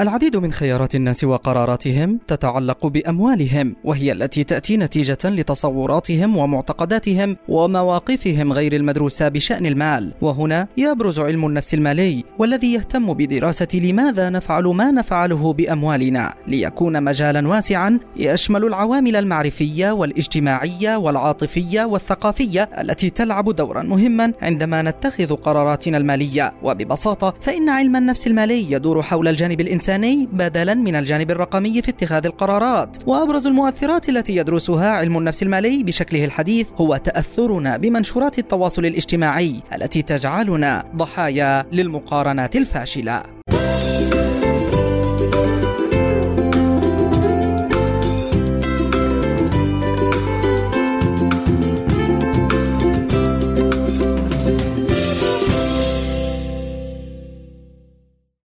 العديد من خيارات الناس وقراراتهم تتعلق بأموالهم وهي التي تأتي نتيجة لتصوراتهم ومعتقداتهم ومواقفهم غير المدروسة بشأن المال. وهنا يبرز علم النفس المالي والذي يهتم بدراسة لماذا نفعل ما نفعله بأموالنا ليكون مجالا واسعا يشمل العوامل المعرفية والاجتماعية والعاطفية والثقافية التي تلعب دورا مهما عندما نتخذ قراراتنا المالية. وببساطة فإن علم النفس المالي يدور حول الجانب الإنساني الإنساني بدلا من الجانب الرقمي في اتخاذ القرارات. وأبرز المؤثرات التي يدرسها علم النفس المالي بشكله الحديث هو تأثرنا بمنشورات التواصل الاجتماعي التي تجعلنا ضحايا للمقارنات الفاشلة.